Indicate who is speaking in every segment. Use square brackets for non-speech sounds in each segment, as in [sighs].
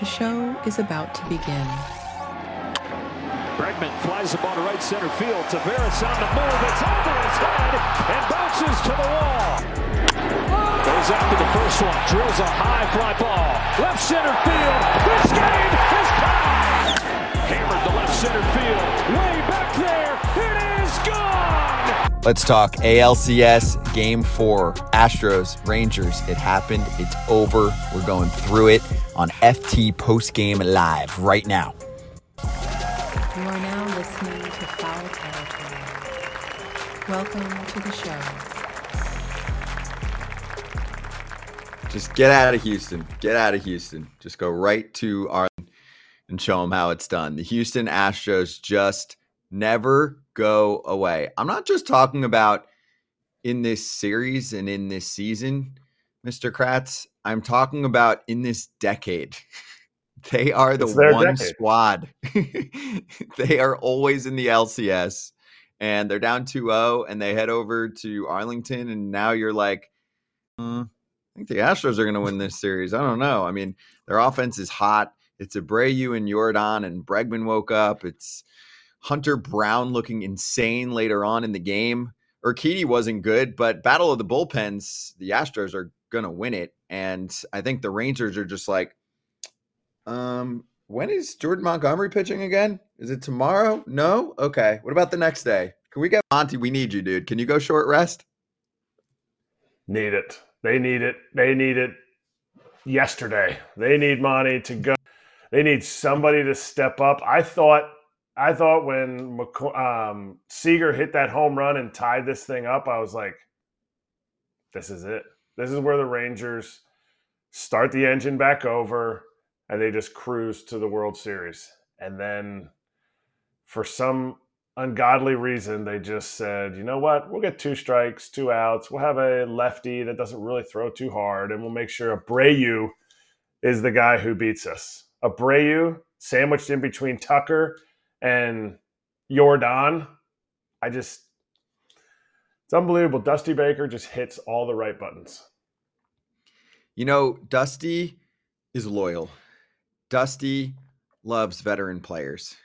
Speaker 1: The show is about to begin.
Speaker 2: Bregman flies the ball to right center field. Taveras on the move. It's over his head and bounces to the wall. Goes after the first one. Drills a high fly ball. Left center field. This game is tied. Hammered the left center field. Way back there. It is gone.
Speaker 3: Let's talk ALCS Game 4, Astros, Rangers. It happened. It's over. We're going through it on FT Post Game Live right now.
Speaker 1: You are now listening to Foul Territory. Welcome to the show.
Speaker 3: Just get out of Houston. Get out of Houston. Just go right to Arlington and show them how it's done. The Houston Astros just never go away. I'm not just talking about in this series and in this season, Mr. Kratz. I'm talking about in this decade. [laughs] They are the one decade. squad. [laughs] they are always in the LCS and they're down 2-0 and they head over to Arlington and now you're like uh, I think the Astros are going to win this [laughs] series. I don't know. I mean, their offense is hot. It's Abreu and Yordan and Bregman woke up. It's Hunter Brown looking insane later on in the game. Urquidy wasn't good, but Battle of the Bullpens, the Astros are to win it. And I think the Rangers are just like, um, when is Jordan Montgomery pitching again? Is it tomorrow? No? Okay. What about the next day? Can we get Monty? We need you, dude. Can you go short rest?
Speaker 4: Need it. They need it. They need it yesterday. They need Monty to go. They need somebody to step up. I thought I thought when um, Seager hit that home run and tied this thing up, I was like, this is it. This is where the Rangers start the engine back over and they just cruise to the World Series. And then for some ungodly reason, they just said, you know what? We'll get two strikes, two outs. We'll have a lefty that doesn't really throw too hard, and we'll make sure Abreu is the guy who beats us. Abreu sandwiched in between Tucker and Yordan. I just, it's unbelievable. Dusty Baker just hits all the right buttons.
Speaker 3: You know, Dusty is loyal. Dusty loves veteran players.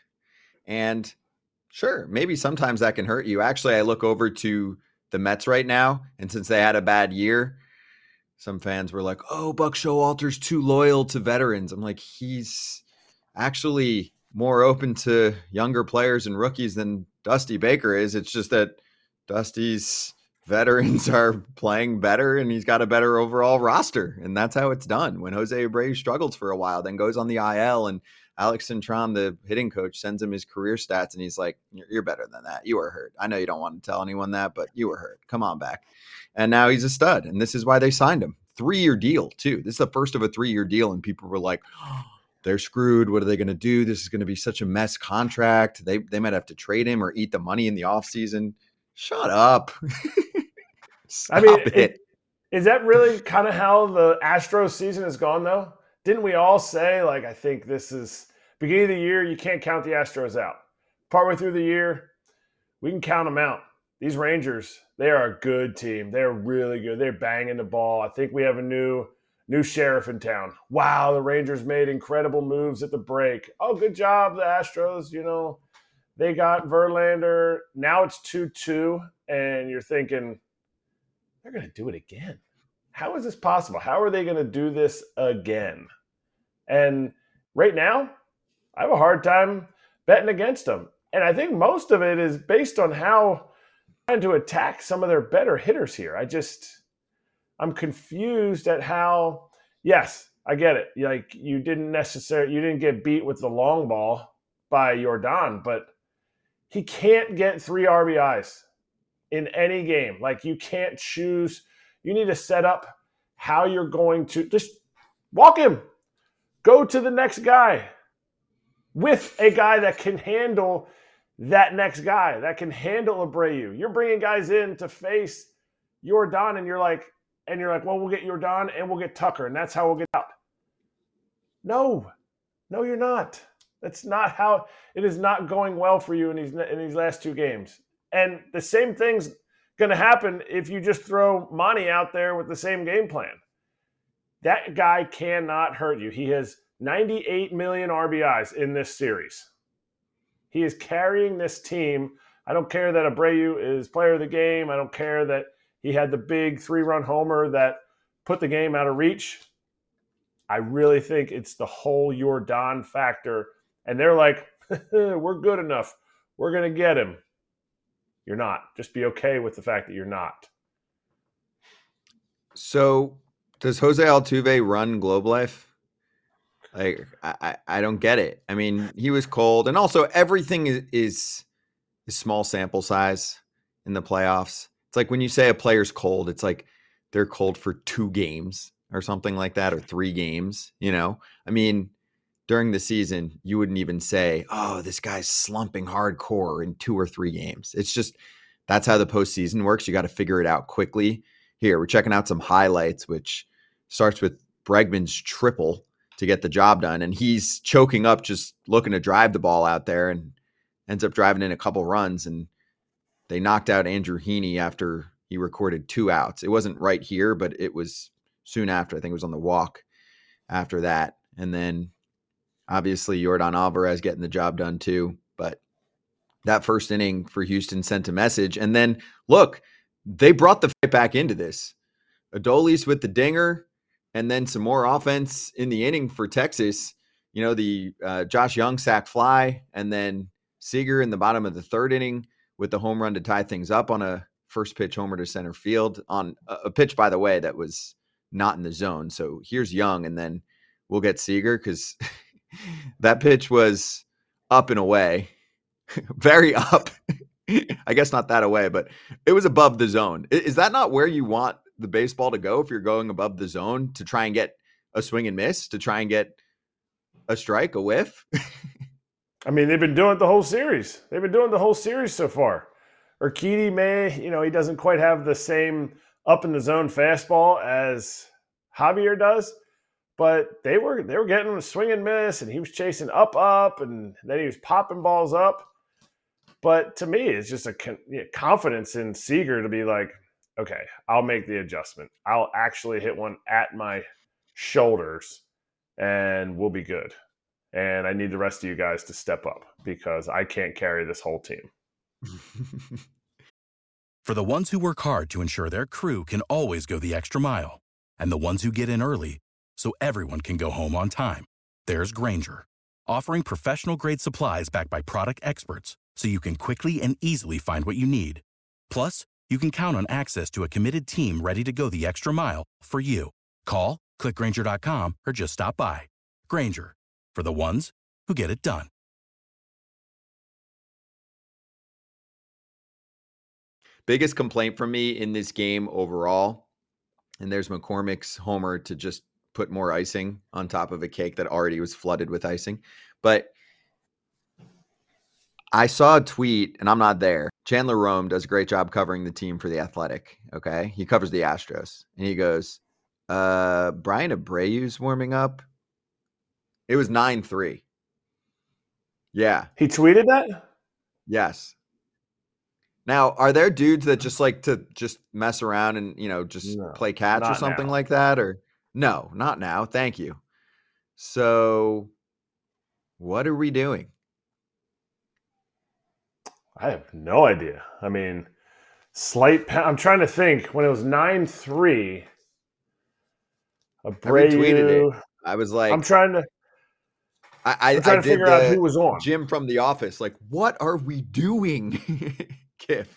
Speaker 3: And sure, maybe sometimes that can hurt you. Actually, I look over to the Mets right now, and since they had a bad year, some fans were like, "Oh, Buck Showalter's too loyal to veterans." I'm like, he's actually more open to younger players and rookies than Dusty Baker is. It's just that Dusty's veterans [laughs] are playing better and he's got a better overall roster. And that's how it's done. When Jose Abreu struggles for a while, then goes on the IL and Alex Cintron, the hitting coach, sends him his career stats and he's like, You're better than that. You were hurt. I know you don't want to tell anyone that, but you were hurt. Come on back. And now he's a stud. And this is why they signed him. Three year deal, too. This is the first of a three year deal. And people were like, [gasps] oh, they're screwed. What are they going to do? This is going to be such a mess contract. They they might have to trade him or eat the money in the offseason. Shut up. [laughs]
Speaker 4: I mean, it, is that really kind of how the Astros season has gone, though? Didn't we all say, like, I think this is beginning of the year, you can't count the Astros out. Partway through the year, we can count them out. These Rangers, they are a good team. They're really good. They're banging the ball. I think we have a new new sheriff in town. Wow, the Rangers made incredible moves at the break. Oh, good job, the Astros. You know, they got Verlander. Now it's 2 2, and you're thinking, they're going to do it again. How is this possible? How are they going to do this again? And right now, I have a hard time betting against them. And I think most of it is based on how trying to attack some of their better hitters here. I just I'm confused at how yes, I get it. Like you didn't necessarily you didn't get beat with the long ball by Yordan, but he can't get three RBIs in any game. Like you can't choose. You need to set up how you're going to just Walk him. Go to the next guy with a guy that can handle that next guy, that can handle Abreu. You're bringing guys in to face Yordan, and you're like, and you're like, well, we'll get Yordan and we'll get Tucker, and that's how we'll get out. No, no, you're not. That's not how it is not going well for you in these in these last two games. And the same thing's going to happen if you just throw Monty out there with the same game plan. That guy cannot hurt you. He has 98 million RBIs in this series. He is carrying this team. I don't care that Abreu is player of the game. I don't care that he had the big three run homer that put the game out of reach. I really think it's the whole Yordan factor. And they're like, [laughs] we're good enough. We're going to get him. You're not. Just be okay with the fact that you're not.
Speaker 3: So, does Jose Altuve run Globe Life? Like, I, I don't get it. I mean, he was cold, and also everything is, is is small sample size in the playoffs. It's like when you say a player's cold, it's like they're cold for two games or something like that, or three games. You know, I mean, during the season, you wouldn't even say, "Oh, this guy's slumping hardcore in two or three games." It's just that's how the postseason works. You got to figure it out quickly. Here, we're checking out some highlights, which starts with Bregman's triple to get the job done, and he's choking up just looking to drive the ball out there, and ends up driving in a couple runs, and they knocked out Andrew Heaney after he recorded two outs. It wasn't right here, but it was soon after. I think it was on the walk after that. And then obviously Yordan Alvarez getting the job done too. But that first inning for Houston sent a message. And then look, they brought the fight back into this. Adolis with the dinger, and then some more offense in the inning for Texas. You know, the uh, Josh Jung sack fly, and then Seager in the bottom of the third inning with the home run to tie things up on a first pitch homer to center field on a pitch, by the way, that was not in the zone. So here's Jung, and then we'll get Seager because [laughs] that pitch was up and away, [laughs] very up. [laughs] I guess not that away, but it was above the zone. Is that not where you want the baseball to go if you're going above the zone to try and get a swing and miss, to try and get a strike, a whiff?
Speaker 4: I mean, they've been doing it the whole series. They've been doing the whole series so far. Urquidy may, you know, he doesn't quite have the same up in the zone fastball as Javier does, but they were they were getting a swing and miss, and he was chasing up, up, and then he was popping balls up. But to me, it's just a confidence in Seager to be like, okay, I'll make the adjustment. I'll actually hit one at my shoulders, and we'll be good and I need the rest of you guys to step up because I can't carry this whole team. [laughs]
Speaker 5: For the ones who work hard to ensure their crew can always go the extra mile, and the ones who get in early so everyone can go home on time, there's Grainger, offering professional grade supplies backed by product experts so you can quickly and easily find what you need. Plus, you can count on access to a committed team ready to go the extra mile for you. Call, clickgrainger.com, or just stop by. Grainger for the ones who get it done.
Speaker 3: Biggest complaint from me in this game overall, and there's McCormick's homer to just put more icing on top of a cake that already was flooded with icing. But I saw a tweet, and I'm not there. Chandler Rome does a great job covering the team for the Athletic. Okay, he covers the Astros, and he goes, "Uh, Bryan Abreu's warming up. It was 9 3. Yeah.
Speaker 4: He tweeted that?
Speaker 3: Yes. Now, are there dudes that just like to just mess around and, you know, just no, play catch or something now. like that? Or no, not now. Thank you. So, what are we doing?
Speaker 4: I have no idea. I mean, slight. I'm trying to think when it was 9 3.
Speaker 3: Abreu. I retweeted it. I was like,
Speaker 4: I'm trying to.
Speaker 3: I, I,
Speaker 4: I'm trying
Speaker 3: I
Speaker 4: to figure out who was on.
Speaker 3: Jim from The Office. Like, what are we doing, [laughs] Kiff?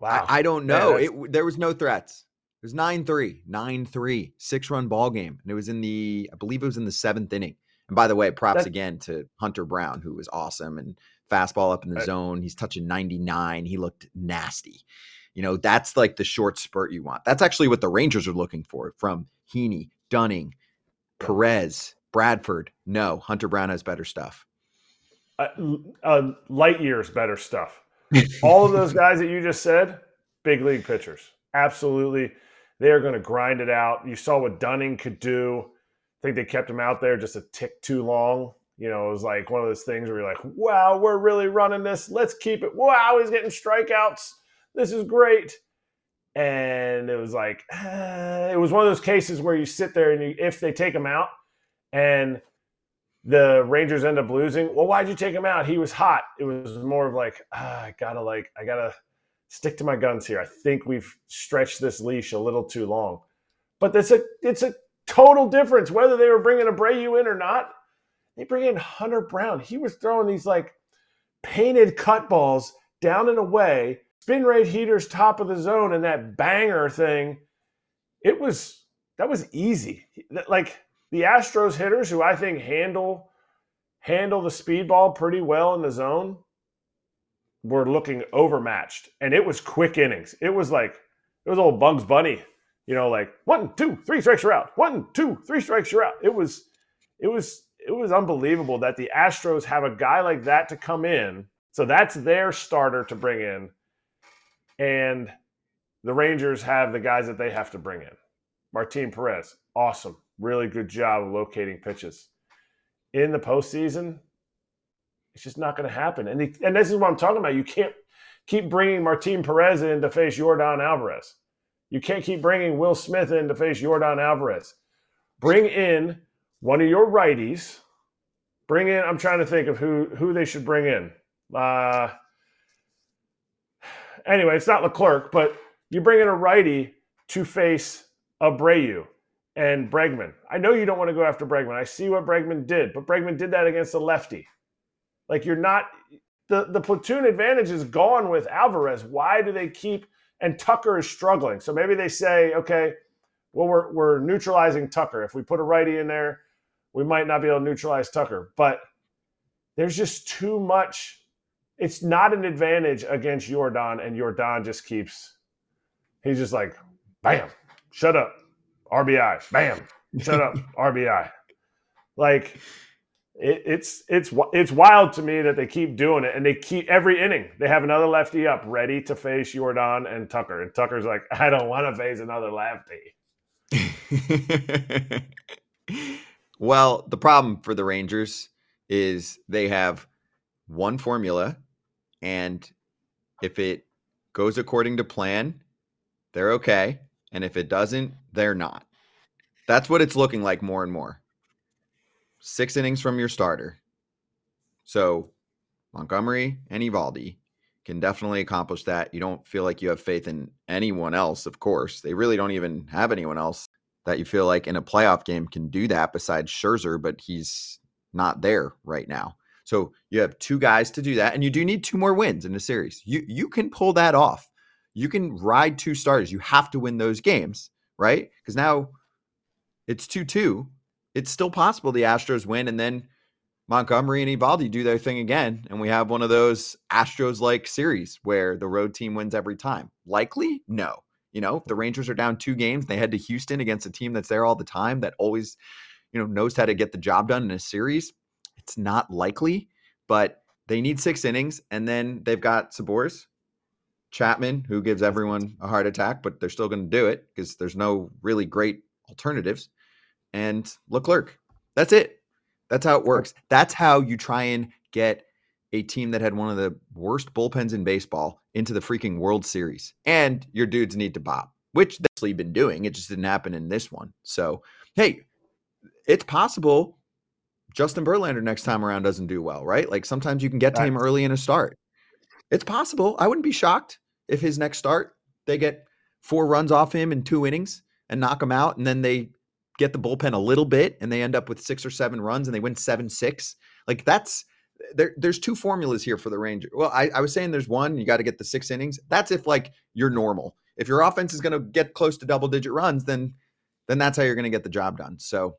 Speaker 4: Wow.
Speaker 3: I, I don't know. it there was no threats. It was 9-3, 9-3, six-run ball game. And it was in the, I believe it was in the seventh inning. And by the way, props that, again to Hunter Brown, who was awesome and fastball up in the zone. He's touching 99. He looked nasty You know, that's like the short spurt you want. That's actually what the Rangers are looking for from Heaney, Dunning, Perez, Bradford. No, Hunter Brown has better stuff.
Speaker 4: Uh, uh, light years better stuff. All of those [laughs] guys that you just said, big league pitchers. Absolutely. They are going to grind it out. You saw what Dunning could do. I think they kept him out there just a tick too long. You know, it was like one of those things where you're like, wow, we're really running this. Let's keep it. Wow, he's getting strikeouts. This is great. And it was like, uh, [sighs] it was one of those cases where you sit there and you, if they take him out and the Rangers end up losing, well, why'd you take him out? He was hot. It was more of like, ah, I gotta like, I gotta stick to my guns here. I think we've stretched this leash a little too long. But it's a it's a total difference whether they were bringing Abreu in or not. They bring in Hunter Brown. He was throwing these like painted cut balls down and away, spin rate heaters top of the zone, and that banger thing. It was that was easy. Like the Astros hitters, who I think handle handle the speedball pretty well in the zone, were looking overmatched, and it was quick innings. It was like it was old Bugs Bunny, you know, like one, two, three strikes you're out. One, two, three strikes you're out. It was, it was, it was unbelievable that the Astros have a guy like that to come in. So that's their starter to bring in, and the Rangers have the guys that they have to bring in. Martin Perez, awesome, really good job of locating pitches. In the postseason, it's just not going to happen. And the, and this is what I'm talking about. You can't keep bringing Martin Perez in to face Yordan Alvarez. You can't keep bringing Will Smith in to face Yordan Alvarez. Bring in one of your righties. Bring in. I'm trying to think of who who they should bring in. Uh, anyway, it's not Leclerc, but you bring in a righty to face Abreu and Bregman. I know you don't want to go after Bregman. I see what Bregman did, but Bregman did that against a lefty. Like you're not the the platoon advantage is gone with Alvarez. Why do they keep and Tucker is struggling? So maybe they say, okay, well we're we're neutralizing Tucker. If we put a righty in there, we might not be able to neutralize Tucker. But there's just too much. It's not an advantage against Yordan, and Yordan just keeps. He's just like, bam, shut up, RBI, bam, shut up, [laughs] RBI. Like it, it's it's it's wild to me that they keep doing it and they keep every inning they have another lefty up ready to face Yordan and Tucker and Tucker's like I don't want to face another lefty. [laughs]
Speaker 3: well, the problem for the Rangers is they have one formula and if it goes according to plan, they're okay, and if it doesn't, they're not. That's what it's looking like more and more six innings from your starter. So Montgomery and Eovaldi can definitely accomplish that. You don't feel like you have faith in anyone else, of course. They really don't even have anyone else that you feel like in a playoff game can do that besides Scherzer, but he's not there right now. So you have two guys to do that, and you do need two more wins in the series. You you can pull that off. You can ride two starters. You have to win those games, right? Because now it's two two, it's still possible the Astros win and then Montgomery and Eovaldi do their thing again, and we have one of those Astros like series where the road team wins every time. Likely? No. You know, if the Rangers are down two games, they head to Houston against a team that's there all the time, that always, you know, knows how to get the job done in a series. It's not likely, but they need six innings, and then they've got Sborz, Chapman, who gives everyone a heart attack, but they're still going to do it because there's no really great alternatives and Leclerc. That's it. That's how it works. That's how you try and get a team that had one of the worst bullpens in baseball into the freaking World Series. And your dudes need to pop, which they've been doing. It just didn't happen in this one. So, hey, it's possible Justin Verlander next time around doesn't do well, right? Like sometimes you can get to him early in a start. It's possible. I wouldn't be shocked if his next start they get four runs off him in two innings and knock him out, and then they get the bullpen a little bit and they end up with six or seven runs and they win seven six. Like that's there. There's two formulas here for the Ranger. Well, I, I was saying there's one. You got to get the six innings. That's if like you're normal. If your offense is going to get close to double digit runs, then then that's how you're going to get the job done. So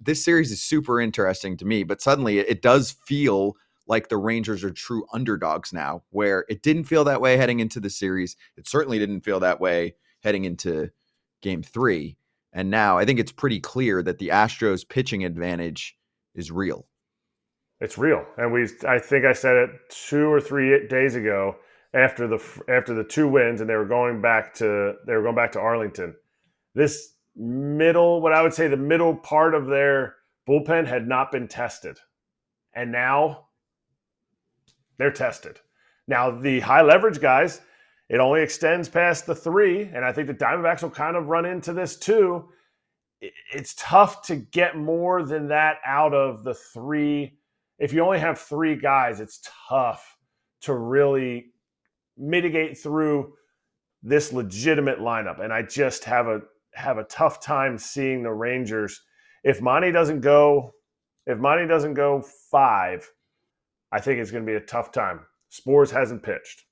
Speaker 3: this series is super interesting to me. But suddenly it, it does feel like the Rangers are true underdogs now, where it didn't feel that way heading into the series. It certainly didn't feel that way heading into game three. And now I think it's pretty clear that the Astros pitching advantage is real.
Speaker 4: It's real. And we I think I said it two or three days ago after the after the two wins and they were going back to they were going back to Arlington. This middle what I would say the middle part of their bullpen had not been tested. And now they're tested. Now the high leverage guys, it only extends past the 3 and I think the Diamondbacks will kind of run into this too. It's tough to get more than that out of the 3 if you only have 3 guys, it's tough to really mitigate through this legitimate lineup. And I just have a have a tough time seeing the Rangers. If Monty doesn't go, if Monty doesn't go five, I think it's going to be a tough time. Sborz hasn't pitched.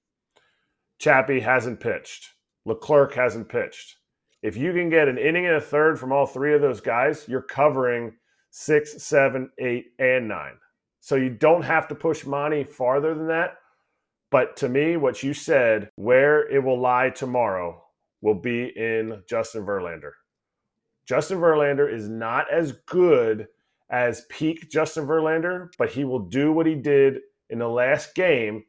Speaker 4: Chappie hasn't pitched. Leclerc hasn't pitched. If you can get an inning and a third from all three of those guys, you're covering six, seven, eight, and nine. So you don't have to push Monty farther than that. But to me, what you said, where it will lie tomorrow, will be in Justin Verlander. Justin Verlander is not as good as peak Justin Verlander, but he will do what he did in the last game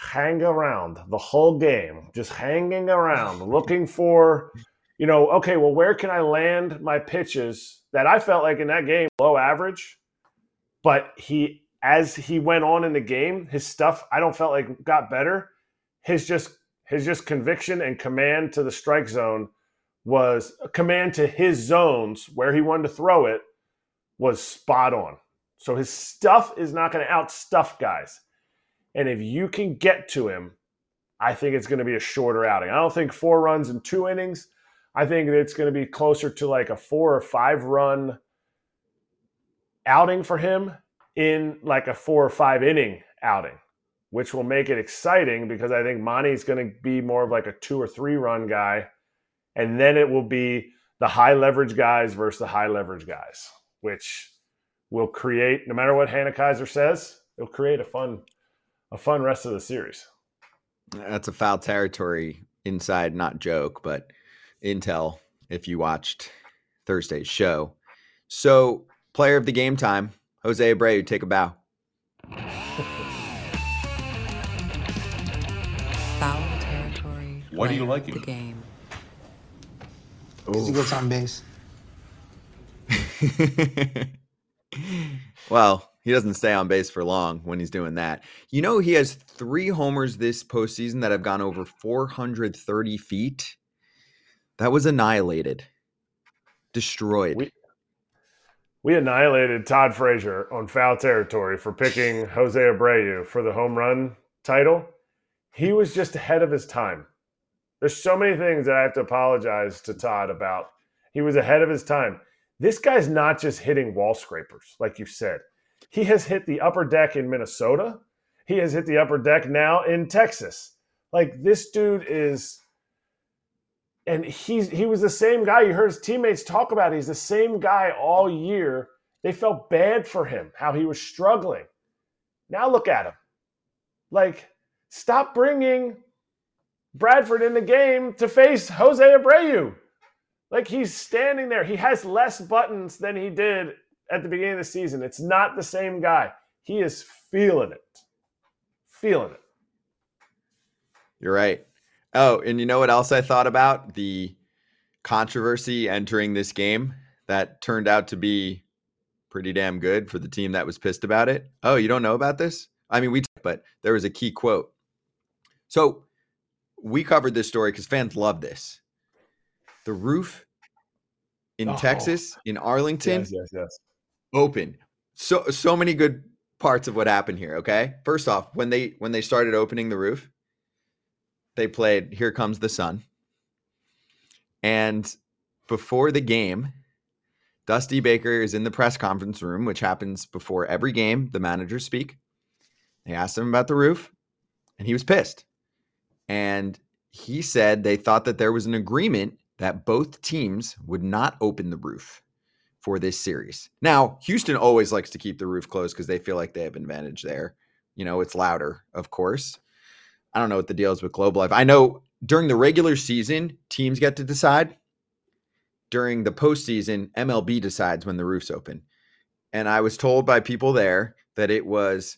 Speaker 4: hang around the whole game, just hanging around, [laughs] looking for, you know, okay, well, where can I land my pitches that I felt like in that game, low average, but he as he went on in the game, his stuff I don't felt like got better. His just his just conviction and command to the strike zone was command to his zones where he wanted to throw it was spot on. So his stuff is not going to outstuff guys. And if you can get to him, I think it's going to be a shorter outing. I don't think four runs in two innings. I think it's going to be closer to like a four or five run outing for him in like a four or five inning outing, which will make it exciting because I think Monty's going to be more of like a two or three run guy. And then it will be the high leverage guys versus the high leverage guys, which will create, no matter what Hannah Keyser says, it'll create a fun, a fun rest of the series.
Speaker 3: That's a foul territory inside, not joke, but intel if you watched Thursday's show. So, player of the game time, Jose Abreu, take a bow.
Speaker 1: Foul territory.
Speaker 6: Why do you like
Speaker 1: of
Speaker 6: him?
Speaker 1: The game.
Speaker 7: Because he gets on base. [laughs]
Speaker 3: well, he doesn't stay on base for long when he's doing that. You know, he has three homers this postseason that have gone over 430 feet. That was annihilated, destroyed.
Speaker 4: We, we annihilated Todd Frazier on foul territory for picking Jose Abreu for the home run title. He was just ahead of his time. There's so many things that I have to apologize to Todd about. He was ahead of his time. This guy's not just hitting wall scrapers, like you said. He has hit the upper deck in Minnesota. He has hit the upper deck now in Texas. Like this dude is and he's he was the same guy. You heard his teammates talk about. It. He's the same guy all year. They felt bad for him, how he was struggling. Now look at him. Like, stop bringing Bradford in the game to face Jose Abreu. Like he's standing there. He has less buttons than he did at the beginning of the season. It's not the same guy. He is feeling it. Feeling it.
Speaker 3: You're right. Oh, and you know what else I thought about? The controversy entering this game that turned out to be pretty damn good for the team that was pissed about it. Oh, you don't know about this? I mean, we, but there was a key quote. So we covered this story because fans love this. The roof in
Speaker 4: Oh.
Speaker 3: Texas, in Arlington,
Speaker 4: Yes, yes, yes.
Speaker 3: open. So so many good parts of what happened here. Okay, first off, when they when they started opening the roof, they played "Here Comes the Sun," and before the game, Dusty Baker is in the press conference room, which happens before every game. The managers speak. They asked him about the roof, and he was pissed. And he said they thought that there was an agreement that both teams would not open the roof for this series. Now, Houston always likes to keep the roof closed because they feel like they have advantage there. you know, it's louder, of course. I don't know what the deal is with Globe Life. I know during the regular season, teams get to decide. During the postseason, MLB decides when the roof's open. And I was told by people there that it was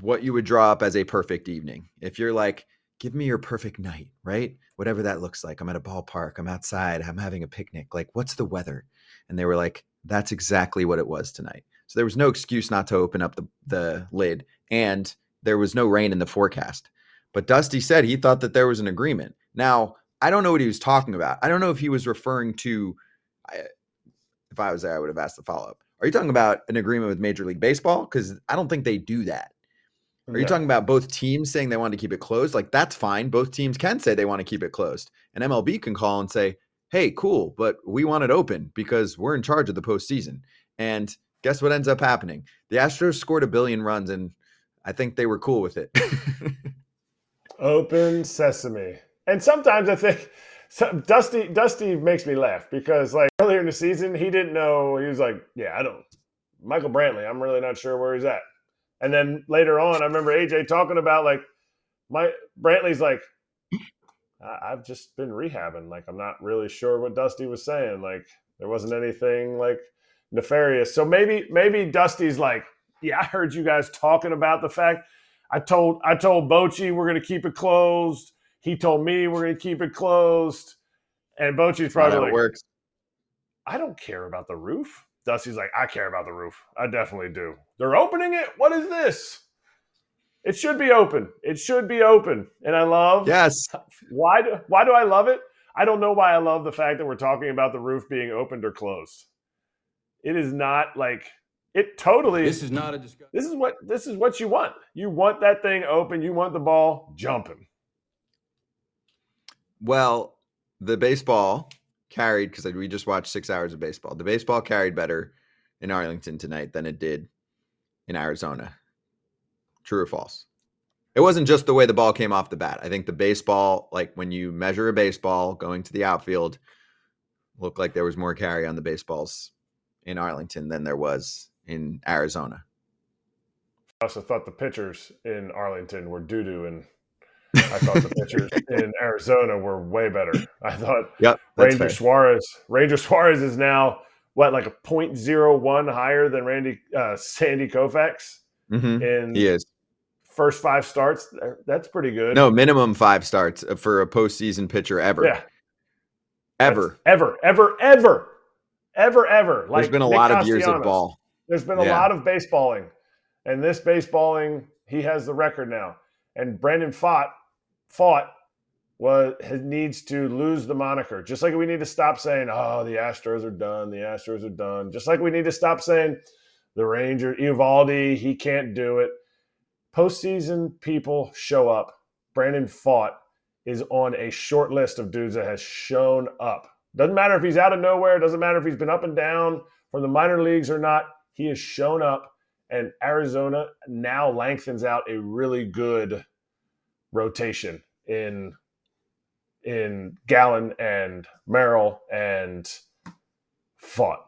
Speaker 3: what you would draw up as a perfect evening. If you're like, give me your perfect night, right? Whatever that looks like. I'm at a ballpark, I'm outside, I'm having a picnic. Like, what's the weather? And they were like, that's exactly what it was tonight. So there was no excuse not to open up the, the lid. And there was no rain in the forecast. But Dusty said he thought that there was an agreement. Now, I don't know what he was talking about. I don't know if he was referring to, if I was there, I would have asked the follow up. Are you talking about an agreement with Major League Baseball? Because I don't think they do that. Are you talking about both teams saying they want to keep it closed? Like, that's fine. Both teams can say they want to keep it closed. And MLB can call and say, hey, cool, but we want it open because we're in charge of the postseason. And guess what ends up happening? The Astros scored a billion runs, and I think they were cool with it. [laughs]
Speaker 4: Open sesame. And sometimes I think so Dusty Dusty makes me laugh because like earlier in the season he didn't know he was like, yeah, I don't Michael Brantley, I'm really not sure where he's at. And then later on, I remember AJ talking about like my Brantley's like, I've just been rehabbing. Like I'm not really sure what Dusty was saying. Like there wasn't anything like nefarious. So maybe maybe Dusty's like, yeah, I heard you guys talking about the fact I told I told Bochy we're going to keep it closed. He told me we're going to keep it closed. And Bochy's probably like,
Speaker 3: works.
Speaker 4: I don't care about the roof. Dusty's like, I care about the roof. I definitely do. They're opening it. What is this? It should be open. It should be open. And I love
Speaker 3: Yes.
Speaker 4: Why do why do I love it? I don't know why I love the fact that we're talking about the roof being opened or closed. It is not like it totally
Speaker 6: This is not a discussion.
Speaker 4: this is what this is what you want. You want that thing open. You want the ball jumping.
Speaker 3: Well, the baseball carried because we just watched six hours of baseball. The baseball carried better in Arlington tonight than it did in Arizona. True or false? It wasn't just the way the ball came off the bat. I think the baseball, like when you measure a baseball going to the outfield, looked like there was more carry on the baseballs in Arlington than there was in Arizona.
Speaker 4: I also thought the pitchers in Arlington were doo doo, and I thought the pitchers in Arizona were way better. I thought
Speaker 3: Yep.
Speaker 4: Ranger
Speaker 3: fair.
Speaker 4: Suarez, Ranger Suarez is now what like a 0.01 higher than Randy uh, Sandy Koufax
Speaker 3: Mhm.
Speaker 4: in
Speaker 3: He is.
Speaker 4: first five starts. That's pretty good.
Speaker 3: No, minimum five starts for a postseason pitcher ever.
Speaker 4: yeah,
Speaker 3: Ever.
Speaker 4: ever, ever, ever, ever, ever. Like
Speaker 3: There's been a
Speaker 4: Nick
Speaker 3: lot of years of ball.
Speaker 4: There's been a
Speaker 3: Yeah.
Speaker 4: lot of baseballing, and this baseballing, he has the record now. And Brandon Pfaadt, Pfaadt was needs to lose the moniker. Just like we need to stop saying, "Oh, the Astros are done. The Astros are done." Just like we need to stop saying, "The Ranger, Eovaldi, he can't do it." Postseason people show up. Brandon Pfaadt is on a short list of dudes that has shown up. Doesn't matter if he's out of nowhere. Doesn't matter if he's been up and down from the minor leagues or not. He has shown up, and Arizona now lengthens out a really good rotation in in Gallen and Merrill and Pfaadt.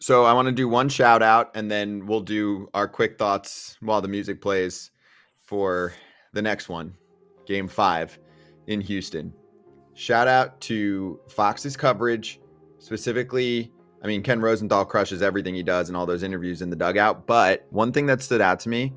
Speaker 3: So I want to do one shout out and then we'll do our quick thoughts while the music plays for the next one, game five in Houston. Shout out to Fox's coverage, specifically. I mean, Ken Rosenthal crushes everything he does and all those interviews in the dugout. But one thing that stood out to me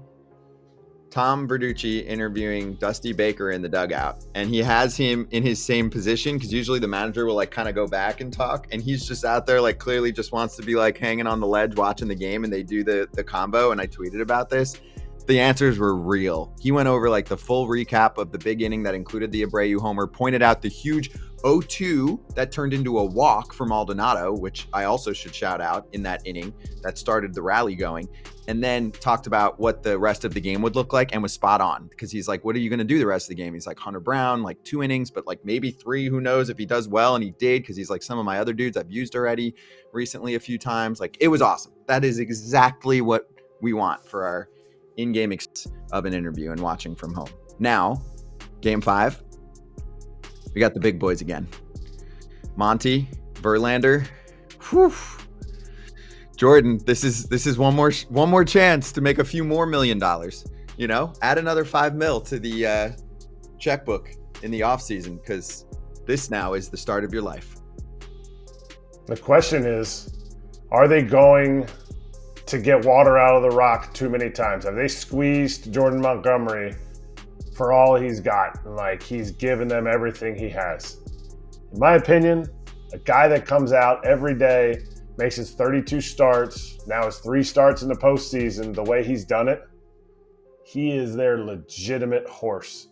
Speaker 3: Tom Verducci interviewing Dusty Baker in the dugout, and he has him in his same position because usually the manager will like kind of go back and talk, and he's just out there like clearly just wants to be like hanging on the ledge watching the game, and they do the the combo. And I tweeted about this. The answers were real. He went over like the full recap of the big inning that included the Abreu homer, pointed out the huge 0-2 that turned into a walk for Maldonado, which I also should shout out in that inning that started the rally going and then talked about what the rest of the game would look like and was spot on because he's like, What are you going to do the rest of the game? He's like, Hunter Brown, like two innings, but like maybe three. Who knows if he does well? And he did because he's like some of my other dudes I've used already recently a few times. Like it was awesome. That is exactly what we want for our in game ex- of an interview and watching from home. Now, game five, we got the big boys again Monty, Verlander. Whew. Jordan, this is this is one more one more chance to make a few more million dollars. You know, add another five mil to the uh, checkbook in the off season because this now is the start of your life.
Speaker 4: The question is, are they going to get water out of the rock too many times? Have they squeezed Jordan Montgomery for all he's got? Like he's given them everything he has. In my opinion, a guy that comes out every day, makes his 32 starts, now his three starts in the postseason, the way he's done it, he is their legitimate horse.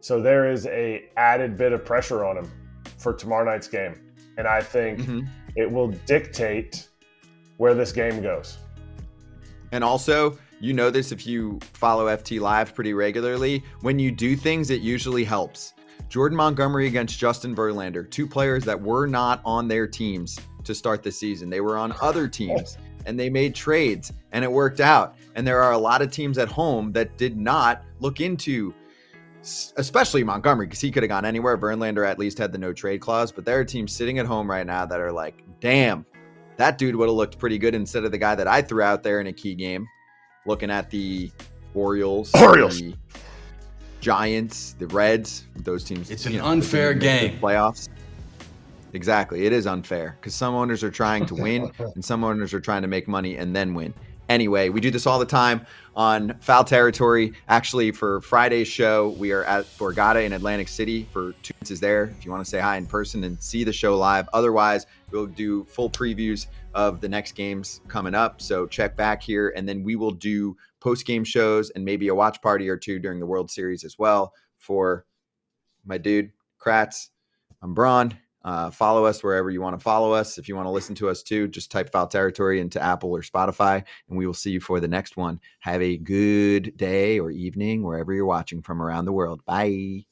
Speaker 4: So there is a added bit of pressure on him for tomorrow night's game. And I think mm-hmm. it will dictate where this game goes.
Speaker 3: And also, you know this if you follow FT Live pretty regularly. When you do things, it usually helps. Jordan Montgomery against Justin Verlander, two players that were not on their teams to start the season. They were on other teams and they made trades and it worked out. And there are a lot of teams at home that did not look into especially Montgomery because he could have gone anywhere. Verlander at least had the no trade clause, but there are teams sitting at home right now that are like, "Damn, that dude would have looked pretty good instead of the guy that I threw out there in a key game." Looking at the Orioles,
Speaker 4: Orioles.
Speaker 3: The, Giants, the Reds, those teams.
Speaker 6: It's an know, unfair game.
Speaker 3: Playoffs. Exactly. It is unfair because some owners are trying to win [laughs] and some owners are trying to make money and then win. Anyway, we do this all the time on Foul Territory. Actually, for Friday's show, we are at Borgata in Atlantic City for two is there if you want to say hi in person and see the show live. Otherwise, we'll do full previews of the next games coming up. So check back here, and then we will do post game shows and maybe a watch party or two during the World Series as well for my dude Kratz. I'm Braun. Uh, follow us wherever you want to follow us. If you want to listen to us too, just type Foul Territory into Apple or Spotify, and we will see you for the next one. Have a good day or evening wherever you're watching from around the world. Bye.